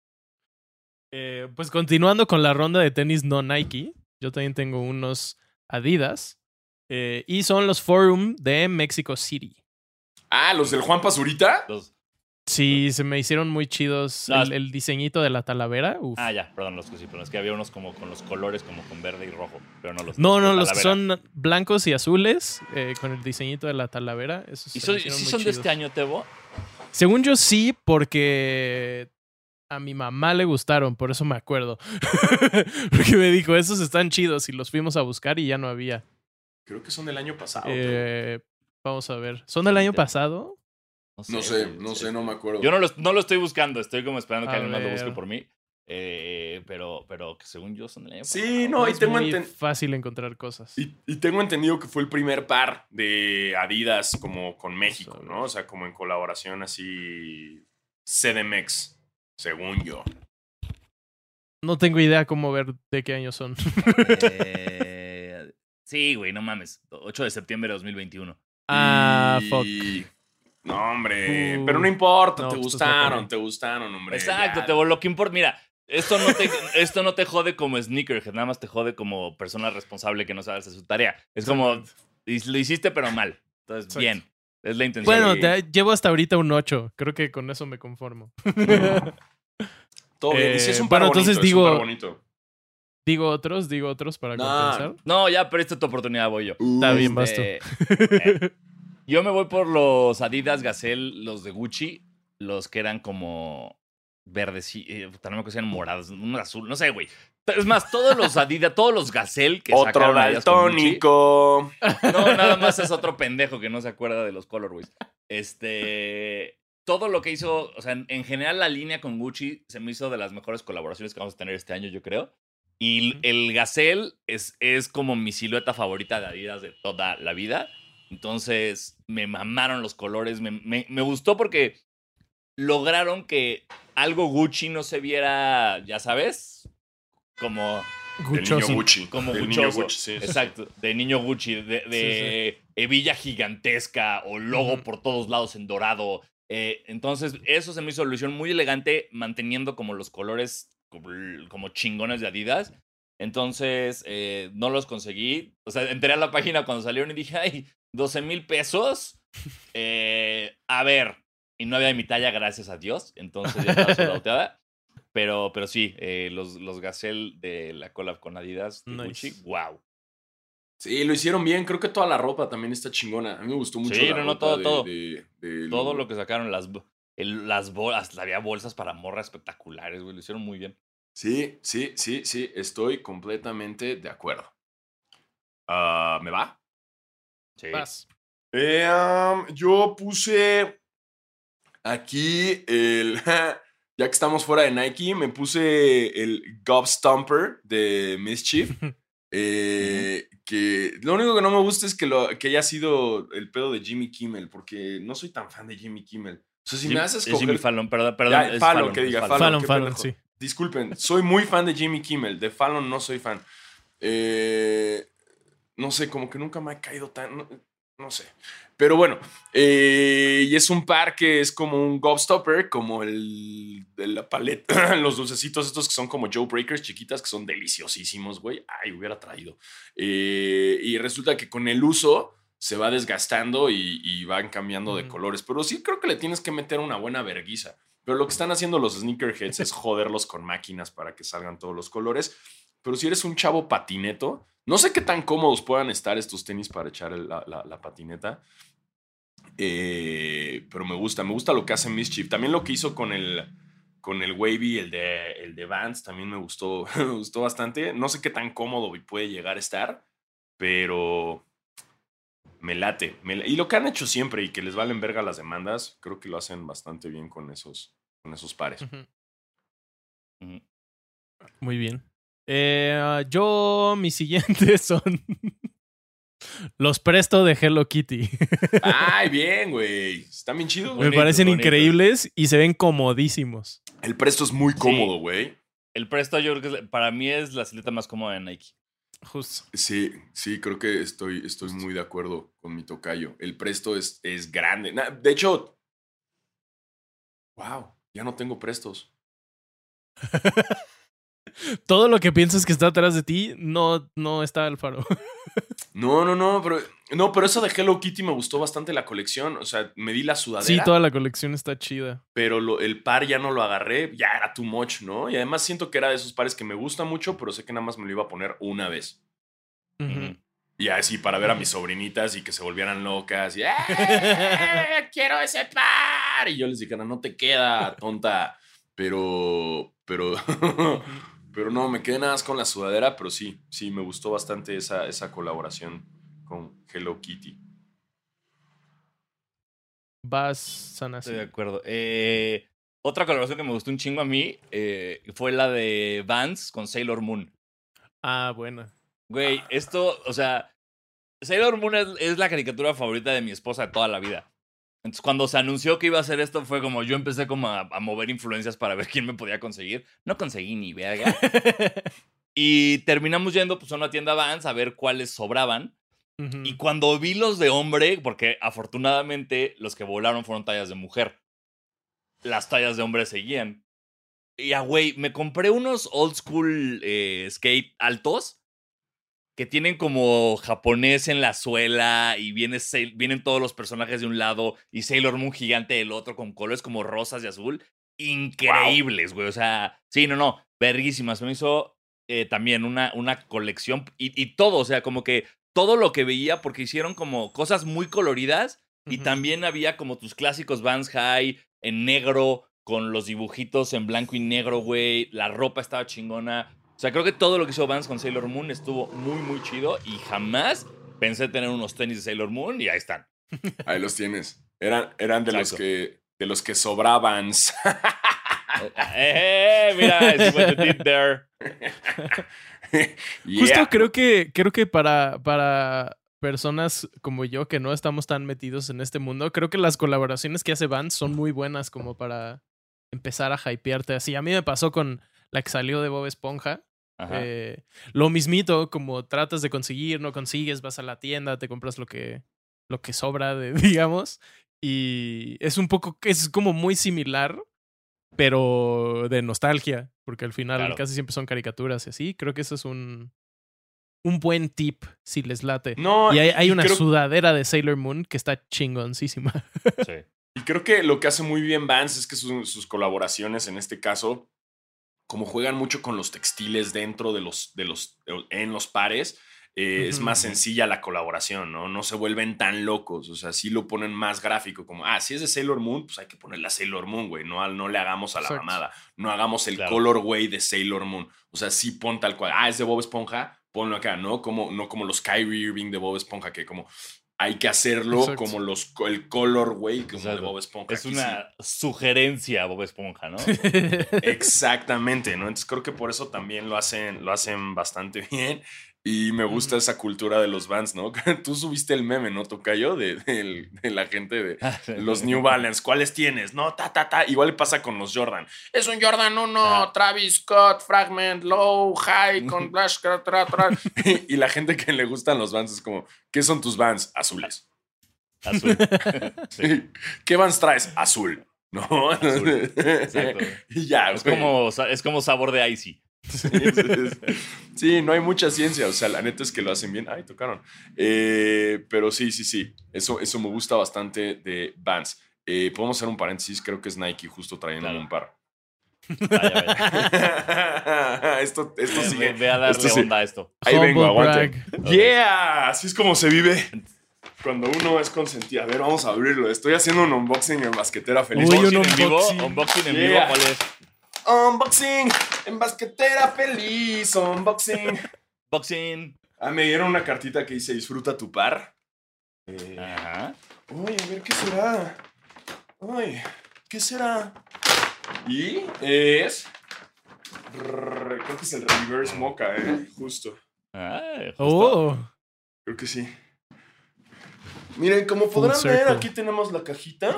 S3: Eh, pues continuando con la ronda de tenis no Nike, yo también tengo unos Adidas. Eh, y son los Forum de Mexico City.
S1: Ah, los del Juan Pazurita.
S2: Los-
S3: Sí, se me hicieron muy chidos.
S2: No,
S3: el, el diseñito de la talavera. uf.
S2: ah, ya, perdón, los que sí, pero es que había unos como con los colores, como con verde y rojo, pero no los
S3: No, no, los que son blancos y azules, eh, con el diseñito de la talavera. Esos
S2: ¿Y son, sí son de este año, Tebo?
S3: Según yo sí, porque a mi mamá le gustaron, por eso me acuerdo. porque me dijo, esos están chidos y los fuimos a buscar y ya no había.
S1: Creo que son del año pasado.
S3: Eh, vamos a ver. ¿Son del año pasado?
S1: no sé, no
S2: sí.
S1: sé, no me acuerdo.
S2: Yo no lo, no lo estoy buscando, estoy como esperando que
S3: A
S2: alguien más lo busque por mí. Eh, pero, pero que según yo son del año
S1: Sí,
S2: pasado.
S1: no, y tengo
S3: muy
S1: enten-
S3: fácil encontrar cosas.
S1: Y, y tengo entendido que fue el primer par de Adidas como con México. ¿no? O sea, como en colaboración así CDMX, según yo.
S3: No tengo idea cómo ver de qué año son.
S2: Eh, sí, güey, no mames. 8 de septiembre de 2021.
S3: ah,
S1: Y-
S3: fuck.
S1: No, hombre,
S3: Uh,
S1: pero no importa,
S3: no,
S1: te
S3: pues,
S1: gustaron, te gustaron, hombre.
S2: Exacto,
S1: ya.
S2: Tebo, lo que importa. Mira, esto no, te, esto no te jode como sneakerhead, nada más te jode como persona responsable que no sabe hacer su tarea. Es como, lo hiciste pero mal. Entonces,
S3: Exacto.
S2: bien. Es la intención.
S3: Bueno, te- llevo hasta ahorita un 8. Creo que con eso me conformo.
S1: Todo bien. Y sí es un
S3: Eh,
S1: par
S3: bueno,
S1: bonito,
S3: entonces
S1: es un
S3: digo-
S1: par bonito.
S3: Digo otros, digo otros para
S1: No.
S3: compensar.
S2: No, ya perdiste tu oportunidad, voy yo.
S3: Está bien, vas.
S2: Este, eh, yo me voy por los Adidas Gazelle, los de Gucci, los que eran como verdes, eh, puta, no me acuerdo si eran morados, un azul, no sé, güey. Es más, todos los Adidas, todos los Gazelle que
S1: Otro daltónico.
S2: No, nada más es otro pendejo que no se acuerda de los colorways. Este. Todo lo que hizo, o sea, en, en general la línea con Gucci se me hizo de las mejores colaboraciones que vamos a tener este año, yo creo. Y el Gazelle es, es como mi silueta favorita de Adidas de toda la vida. Entonces, me mamaron los colores. Me, me- me gustó porque lograron que algo Gucci no se viera, ya sabes, como
S1: niño Gucci.
S2: como
S1: El niño
S2: Gucci.
S1: Sí.
S2: Exacto, de niño Gucci, de, de hebilla gigantesca o logo por todos lados en dorado. Eh, entonces, eso se me hizo ilusión muy elegante, manteniendo como los colores como, chingones de Adidas. Entonces, eh, no los conseguí. O sea, entré a la página cuando salieron y dije, ay, 12 mil pesos. Eh, a ver, y no había de mi talla, gracias a Dios. Entonces ya estaba soldauteada. Pero, pero sí, eh, los, los Gazelle de la collab con Adidas de
S3: Nice.
S2: Gucci, wow.
S1: Sí, lo hicieron bien. Creo que toda la ropa también está chingona. A mí me gustó mucho
S2: Sí,
S1: la
S2: no, no, todo,
S1: de-
S2: todo.
S1: de- de
S2: Todo lo que sacaron, las, el- las bolas, había bolsas para morra espectaculares, güey, lo hicieron muy bien.
S1: Sí, sí, sí, sí. Estoy completamente de acuerdo. Ah, ¿Me va?
S2: Sí.
S3: Vas.
S1: Eh, yo puse aquí el. Ya que estamos fuera de Nike, me puse el Gob Stomper de Mischief. eh, que lo único que no me gusta es que, lo, que haya sido el pedo de Jimmy Kimmel, porque no soy tan fan de Jimmy Kimmel. O sea, si
S2: Jim-
S1: me haces
S2: es Jimmy. Fallon, perdón, perdón.
S1: Ya,
S2: es
S1: Fallon, que diga, Fallon.
S3: Fallon, sí.
S1: Disculpen, soy muy fan de Jimmy Kimmel. De Fallon no soy fan. Eh, no sé, como que nunca me ha caído tan. No, no sé. Pero bueno, eh, y es un par que es como un gobstopper, como el de la paleta, los dulcecitos estos que son como Joe Breakers chiquitas, que son deliciosísimos, güey. Ay, hubiera traído. Eh, y resulta que con el uso se va desgastando y, y van cambiando de colores. Pero sí creo que le tienes que meter una buena verguiza. Pero lo que están haciendo los sneakerheads es joderlos con máquinas para que salgan todos los colores. Pero si eres un chavo patineto, no sé qué tan cómodos puedan estar estos tenis para echar la, la- patineta. Eh, pero me gusta, me gusta lo que hace Mischief. También lo que hizo con el, con el Wavy, el de, el de también me gustó, me gustó bastante. No sé qué tan cómodo puede llegar a estar, pero me late. me y lo que han hecho siempre y que les valen verga las demandas, creo que lo hacen bastante bien con esos, con esos pares.
S3: Muy bien. Eh, yo, mis siguientes son los presto de Hello Kitty.
S1: Ay, bien, güey. Están bien chidos,
S3: Me parecen
S2: bonito.
S3: increíbles y se ven comodísimos.
S1: El presto es muy cómodo, güey.
S2: El Presto yo creo que para mí es la silueta más cómoda de Nike.
S3: Justo.
S1: Sí, sí, creo que estoy, estoy muy de acuerdo con mi tocayo. El presto es, es grande. De hecho, wow, ya no tengo prestos.
S3: Todo lo que piensas que está atrás de ti no, no está al faro.
S1: No, no, no, pero no, pero eso de Hello Kitty me gustó bastante la colección. O sea, me di la sudadera,
S3: Sí, toda la colección está chida.
S1: pero lo- el par ya no lo agarré, ya era too much, ¿no? Y además siento que era de esos pares que me gusta mucho, pero sé que nada más me lo iba a poner una vez. Y así para ver a mis sobrinitas y que se volvieran locas. Y, "¡Eh, ¡Quiero ese par! Y yo les dije, no, no te queda, tonta. Pero, pero, pero no, me quedé nada más con la sudadera, pero sí, sí, me gustó bastante esa, esa colaboración con Hello Kitty.
S3: Vas sana
S2: Estoy de acuerdo. Eh, otra colaboración que me gustó un chingo a mí eh, fue la de Vans con Sailor Moon.
S3: Ah, buena.
S2: Güey, esto, o sea, Sailor Moon es, es la caricatura favorita de mi esposa de toda la vida. Entonces, cuando se anunció que iba a hacer esto, fue como yo empecé como a, a mover influencias para ver quién me podía conseguir. No conseguí ni verga. y terminamos yendo pues, a una tienda Vans a ver cuáles sobraban.
S3: Ujú.
S2: Y cuando vi los de hombre, porque afortunadamente los que volaron fueron tallas de mujer, las tallas de hombre seguían. Y a güey, me compré unos old school eh, skate altos que tienen como japonés en la suela y viene vienen todos los personajes de un lado y Sailor Moon gigante del otro con colores como rosas y azul. Increíbles, güey. O sea, sí, no, no, verguísimas. Me hizo eh, también una, una colección y, y todo, o sea, como que todo lo que veía porque hicieron como cosas muy coloridas y también había como tus clásicos Vans High en negro con los dibujitos en blanco y negro, güey. La ropa estaba chingona. O sea, creo que todo lo que hizo Vans con Sailor Moon estuvo muy, muy chido y jamás pensé tener unos tenis de Sailor Moon y ahí están.
S1: Ahí los tienes. Eran, eran de los que de los que sobraban.
S2: eh, eh, mira, it's what they did there.
S3: Justo creo que, creo que para, para personas como yo que no estamos tan metidos en este mundo, creo que las colaboraciones que hace Vans son muy buenas como para empezar a hypearte así. A mí me pasó con la que salió de Bob Esponja. Eh, lo mismito, como tratas de conseguir, no consigues, vas a la tienda, te compras lo que, lo que sobra, de, digamos. Y es un poco, es como muy similar, pero de nostalgia, porque al final
S2: Claro.
S3: casi siempre son caricaturas y así. Creo que eso es un, un buen tip si les late.
S1: No,
S3: y hay, hay una
S1: creo-
S3: sudadera de Sailor Moon que está chingoncísima.
S2: Sí.
S1: Y creo que lo que hace muy bien Vance es que sus, sus colaboraciones, en este caso, como juegan mucho con los textiles dentro de los, de los, en los pares, eh, es más sencilla la colaboración, ¿no? No se vuelven tan locos, o sea, sí lo ponen más gráfico, como, ah, si es de Sailor Moon, pues hay que ponerle a Sailor Moon, güey, no, no le hagamos a la
S3: Exacto.
S1: mamada, no hagamos el
S2: Claro.
S1: colorway de Sailor Moon, o sea, sí pon tal cual, ah, es de Bob Esponja, ponlo acá, ¿no? Como, no como los Kyrie Irving de Bob Esponja, que como hay que hacerlo
S3: Exacto.
S1: como los, el colorway como de
S2: Exacto.
S1: Bob Esponja.
S2: Es
S1: Aquí sí.
S2: una sugerencia, Bob Esponja, ¿no?
S1: Exactamente, ¿no? Entonces creo que por eso también lo hacen, lo hacen bastante bien. Y me gusta esa cultura de los Vans, ¿no? Tú subiste el meme, ¿no, Tocayo? De, la gente de los New Balance. ¿Cuáles tienes? No, ta, ta, ta. Igual le pasa con los Jordan. Es un Jordan 1,
S2: Ajá.
S1: Travis Scott, Fragment, Low, High, con Flash, tra, tra, tra. Y, y la gente que le gustan los Vans es como, ¿qué son tus Vans? Azules.
S2: Azul. Sí.
S1: ¿Qué Vans traes? Azul. ¿No?
S2: Azul. Exacto.
S1: Y ya,
S2: Es como, es como sabor de Icy.
S1: Sí, no hay mucha ciencia. O sea, la neta es que lo hacen bien. Ay, tocaron. Eh, pero sí, sí, sí. Eso, eso me gusta bastante de Vans. Eh, Podemos hacer un paréntesis. Creo que es Nike justo trayendo
S2: Claro.
S1: un par.
S2: Vaya, vaya.
S1: esto esto
S2: Ve-
S1: sigue.
S2: ve- Ve a darle
S1: esto sí.
S2: onda a esto.
S1: Ahí vengo, aguante.
S3: brag.
S1: Yeah, así es como se vive. Cuando uno es consentido. A ver, vamos a abrirlo. Estoy haciendo un unboxing en basquetera feliz.
S3: Uy,
S1: Vamos-
S3: un
S2: ¿Unboxing en vivo?
S3: unboxing.
S2: ¿Unboxing en vivo? ¿Cuál es?
S1: Unboxing en basquetera feliz. Unboxing.
S2: Boxing.
S1: Ah, me dieron una cartita que dice disfruta tu par. Eh,
S2: Ajá.
S1: Uy, a ver qué será. Ay, ¿qué será? Y es. Rrr, Creo que es el reverse mocha, ¿eh? Justo.
S2: Ah, justo.
S3: Oh,
S1: Creo que sí. Miren, como
S3: Full
S1: podrán ver,
S3: circle.
S1: aquí tenemos la cajita.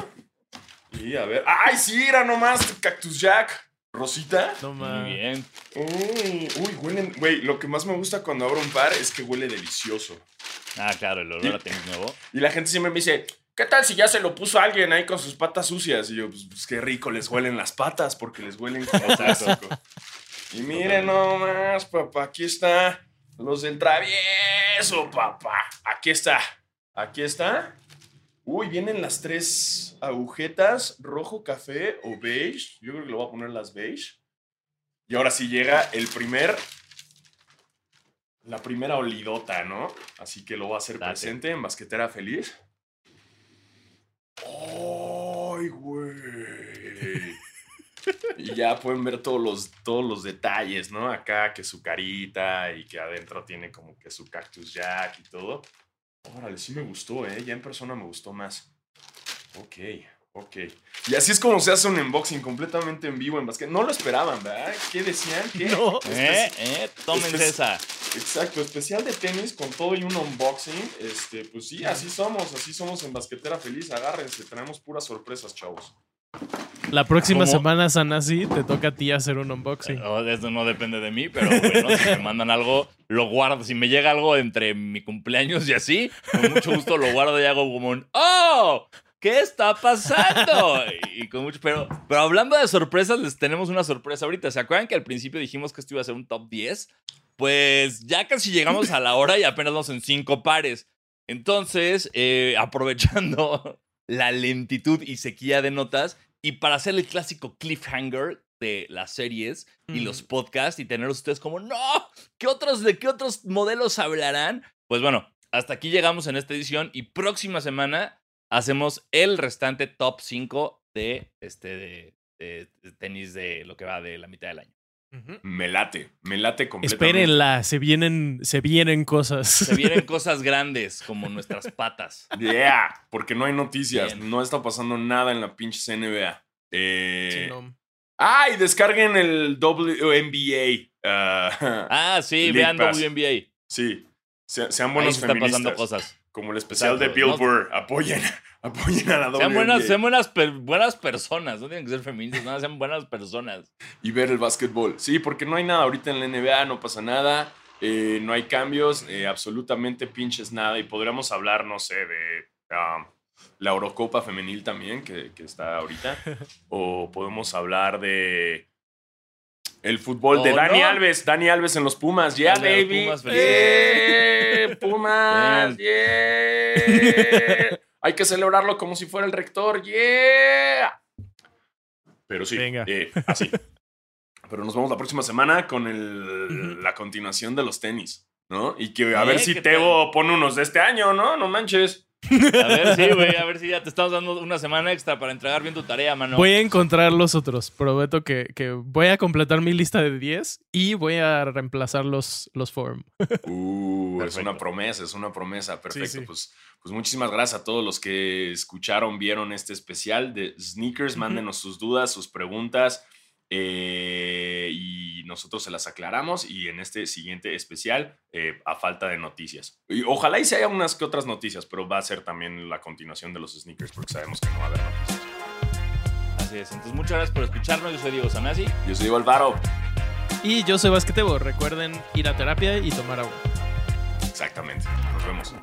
S1: Y a ver. ¡Ay, sí! Era nomás Cactus Jack. Rosita.
S3: no
S2: Muy bien.
S1: Uy, uy, huelen. Güey, lo que más me gusta cuando abro un par es que huele delicioso.
S2: Ah, claro, el olor a tenis nuevo.
S1: Y la gente siempre me dice, ¿qué tal si ya se lo puso alguien ahí con sus patas sucias? Y yo, pues, pues, qué rico les huelen las patas porque les huelen como clásico. Y miren nomás, papá, aquí está los del travieso, papá. Aquí está, aquí está. Uy, vienen las tres agujetas, rojo, café o beige. Yo creo que le voy a poner las beige. Y ahora sí llega el primer, la primera olidota, ¿no? Así que lo voy a hacer
S2: Date.
S1: presente en Basquetera Feliz. ¡Ay, güey! y ya pueden ver todos los, todos los detalles, ¿no? Acá que su carita y que adentro tiene como que su cactus jack y todo. Órale, sí me gustó, ¿eh? Ya en persona me gustó más. Ok, ok. Y así es como se hace un unboxing completamente en vivo en basquet. No lo esperaban, ¿verdad? ¿Qué decían? ¿Qué?
S3: No.
S2: ¿Eh? ¿Eh? Tómense
S1: Espe-
S2: esa.
S1: Exacto, especial de tenis con todo y un unboxing. Este, pues sí, así somos, así somos en Basquetera Feliz. Agárrense, tenemos puras sorpresas, chavos.
S3: La próxima
S2: ¿Cómo?
S3: semana, Sanasi, te toca a ti hacer un unboxing.
S2: Oh, Eso no depende de mí, pero bueno, si me mandan algo, lo guardo. Si me llega algo entre mi cumpleaños y así, con mucho gusto lo guardo y hago como ¡Oh! ¿Qué está pasando? Y con mucho, pero, pero hablando de sorpresas, les tenemos una sorpresa ahorita. ¿Se acuerdan que al principio dijimos que esto iba a ser un top 10? Pues ya casi llegamos a la hora y apenas vamos en cinco pares. Entonces, eh, aprovechando la lentitud y sequía de notas, y para hacer el clásico cliffhanger de las series y los podcasts y tener ustedes como, no, ¿qué otros, ¿de qué otros modelos hablarán? Pues bueno, hasta aquí llegamos en esta edición y próxima semana hacemos el restante top 5 de, este, de, tenis de lo que va de la mitad del año.
S1: Me late, me late completamente.
S3: Espérenla, se vienen, se vienen cosas.
S2: Se vienen cosas grandes como nuestras patas.
S1: Yeah, porque no hay noticias,
S2: Bien.
S1: no está pasando nada en la pinche NBA. Eh,
S3: Sí, no.
S1: Ah, y descarguen el WNBA. ah,
S2: Ah, sí,
S1: League
S2: vean
S1: Pass.
S2: WNBA.
S1: sí, se- sean
S2: Ahí
S1: buenos
S2: se están pasando
S1: feministas.
S2: cosas.
S1: Como el especial de
S2: Exacto, ¿no?
S1: Billboard. Apoyen, apoyen a la WNBA.
S2: Sean buenas, sean buenas, per- buenas personas, no tienen que ser feministas, nada, sean buenas personas.
S1: y ver el básquetbol. Sí, porque no hay nada ahorita en la NBA, no pasa nada, eh, no hay cambios, eh, absolutamente pinches nada. Y podríamos hablar, no sé, de ah, la Eurocopa femenil también, que, que está ahorita. o podemos hablar de el fútbol de
S2: ¿O
S1: Dani
S2: no?
S1: Alves, Dani Alves en los Pumas, yeah, baby.
S2: Pumas.
S1: ¡Eh, Pumas, yeah. Hay que celebrarlo como si fuera el rector, yeah. Pero sí,
S3: Venga.
S1: eh, así. Pero nos vemos la próxima semana con el- la continuación de los tenis, ¿no? Y que a ver si
S2: ¿qué
S1: Tebo pone unos de este año, ¿no? No manches.
S2: A ver, sí, güey, a ver si ya te estamos dando una semana extra para entregar bien tu tarea, mano.
S3: Voy a encontrar los otros. Prometo que, que voy a completar mi lista de 10 y voy a reemplazar los, los form.
S1: Uh, es una promesa, es una promesa. Perfecto.
S3: sí.
S1: Pues, pues muchísimas gracias a todos los que escucharon, vieron este especial de Sneakers. Mándenos sus dudas, sus preguntas. Eh, y nosotros se las aclaramos. Y en este siguiente especial, eh, a falta de noticias. Y ojalá y se haya unas que otras noticias, pero va a ser también la continuación de los sneakers, porque sabemos que no va a haber noticias.
S2: Así es. Entonces, muchas gracias por escucharnos. Yo soy Diego Sanasi.
S1: Yo soy Diego Alvaro.
S3: Y yo soy Basquetebo. Recuerden ir a terapia y tomar agua.
S1: Exactamente. Nos vemos.